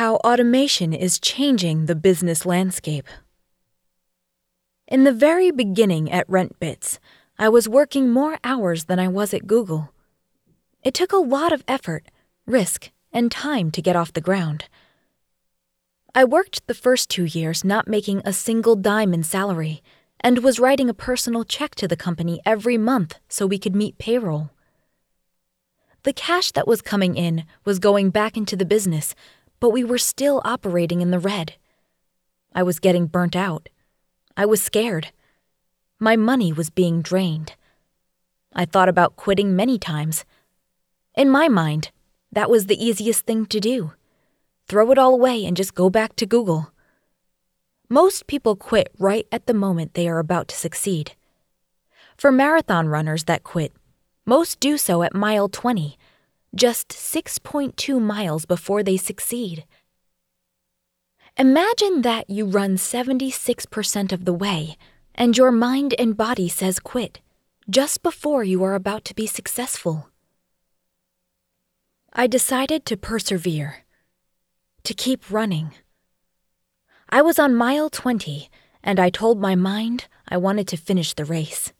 How automation is changing the business landscape. In the very beginning at RentBits, I was working more hours than I was at Google. It took a lot of effort, risk, and time to get off the ground. I worked the first two years not making a single dime in salary and was writing a personal check to the company every month so we could meet payroll. The cash that was coming in was going back into the business, but we were still operating in the red. I was getting burnt out. I was scared. My money was being drained. I thought about quitting many times. In my mind, that was the easiest thing to do. Throw it all away and just go back to Google. Most people quit right at the moment they are about to succeed. For marathon runners that quit, most do so at mile 20, just 6.2 miles before they succeed. Imagine that you run 76% of the way and your mind and body says quit just before you are about to be successful. I decided to persevere, to keep running. I was on mile 20, and I told my mind I wanted to finish the race.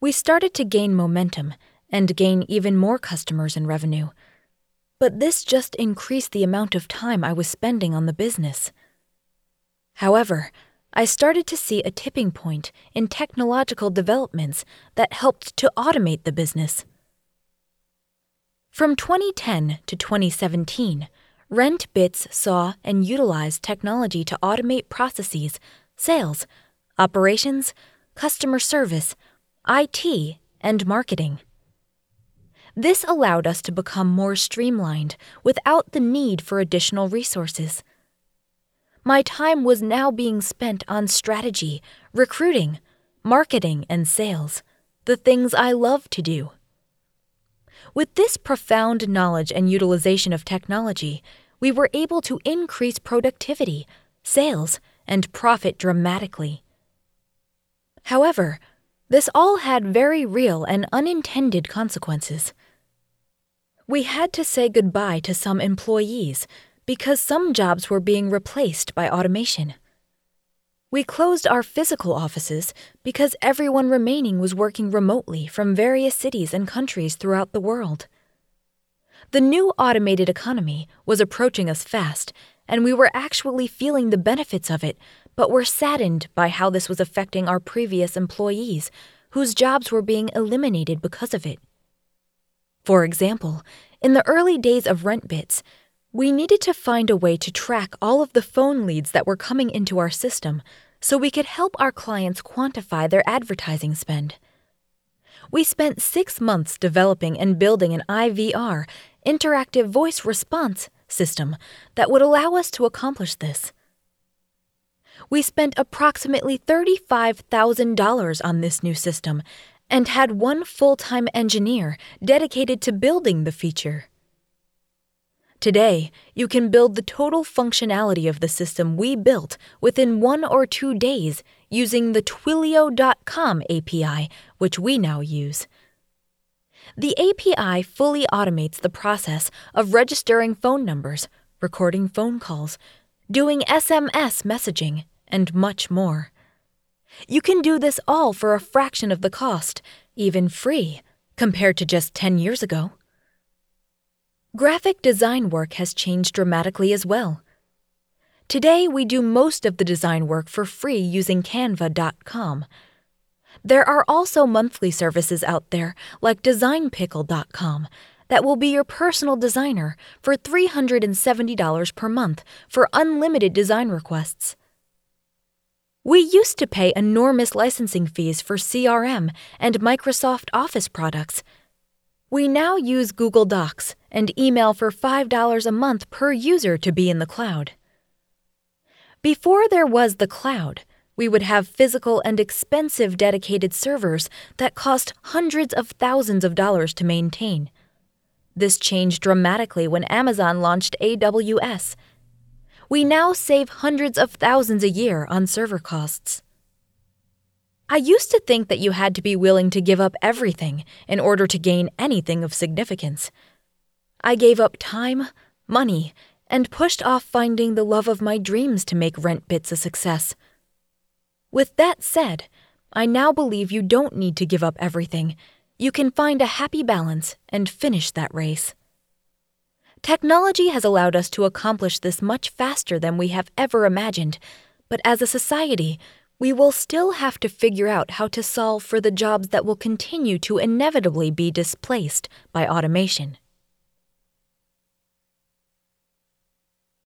We started to gain momentum and gain even more customers and revenue. But this just increased the amount of time I was spending on the business. However, I started to see a tipping point in technological developments that helped to automate the business. From 2010 to 2017, RentBits saw and utilized technology to automate processes, sales, operations, customer service, IT, and marketing. This allowed us to become more streamlined without the need for additional resources. My time was now being spent on strategy, recruiting, marketing, and sales, the things I love to do. With this profound knowledge and utilization of technology, we were able to increase productivity, sales, and profit dramatically. However, this all had very real and unintended consequences. We had to say goodbye to some employees because some jobs were being replaced by automation. We closed our physical offices because everyone remaining was working remotely from various cities and countries throughout the world. The new automated economy was approaching us fast, and we were actually feeling the benefits of it but were saddened by how this was affecting our previous employees, whose jobs were being eliminated because of it. For example, in the early days of RentBits, we needed to find a way to track all of the phone leads that were coming into our system so we could help our clients quantify their advertising spend. We spent six months developing and building an IVR, interactive voice response, system that would allow us to accomplish this we spent approximately $35,000 on this new system and had one full time engineer dedicated to building the feature. Today, you can build the total functionality of the system we built within one or two days using the Twilio.com API, which we now use. The API fully automates the process of registering phone numbers, recording phone calls, doing SMS messaging, and much more. You can do this all for a fraction of the cost, even free, compared to just 10 years ago. Graphic design work has changed dramatically as well. Today, we do most of the design work for free using Canva.com. There are also monthly services out there like DesignPickle.com that will be your personal designer for $370 per month for unlimited design requests. We used to pay enormous licensing fees for CRM and Microsoft Office products. We now use Google Docs and email for $5 a month per user to be in the cloud. Before there was the cloud, we would have physical and expensive dedicated servers that cost hundreds of thousands of dollars to maintain. This changed dramatically when Amazon launched AWS we now save hundreds of thousands a year on server costs. I used to think that you had to be willing to give up everything in order to gain anything of significance. I gave up time, money, and pushed off finding the love of my dreams to make RentBits a success. With that said, I now believe you don't need to give up everything. You can find a happy balance and finish that race. Technology has allowed us to accomplish this much faster than we have ever imagined, but as a society, we will still have to figure out how to solve for the jobs that will continue to inevitably be displaced by automation.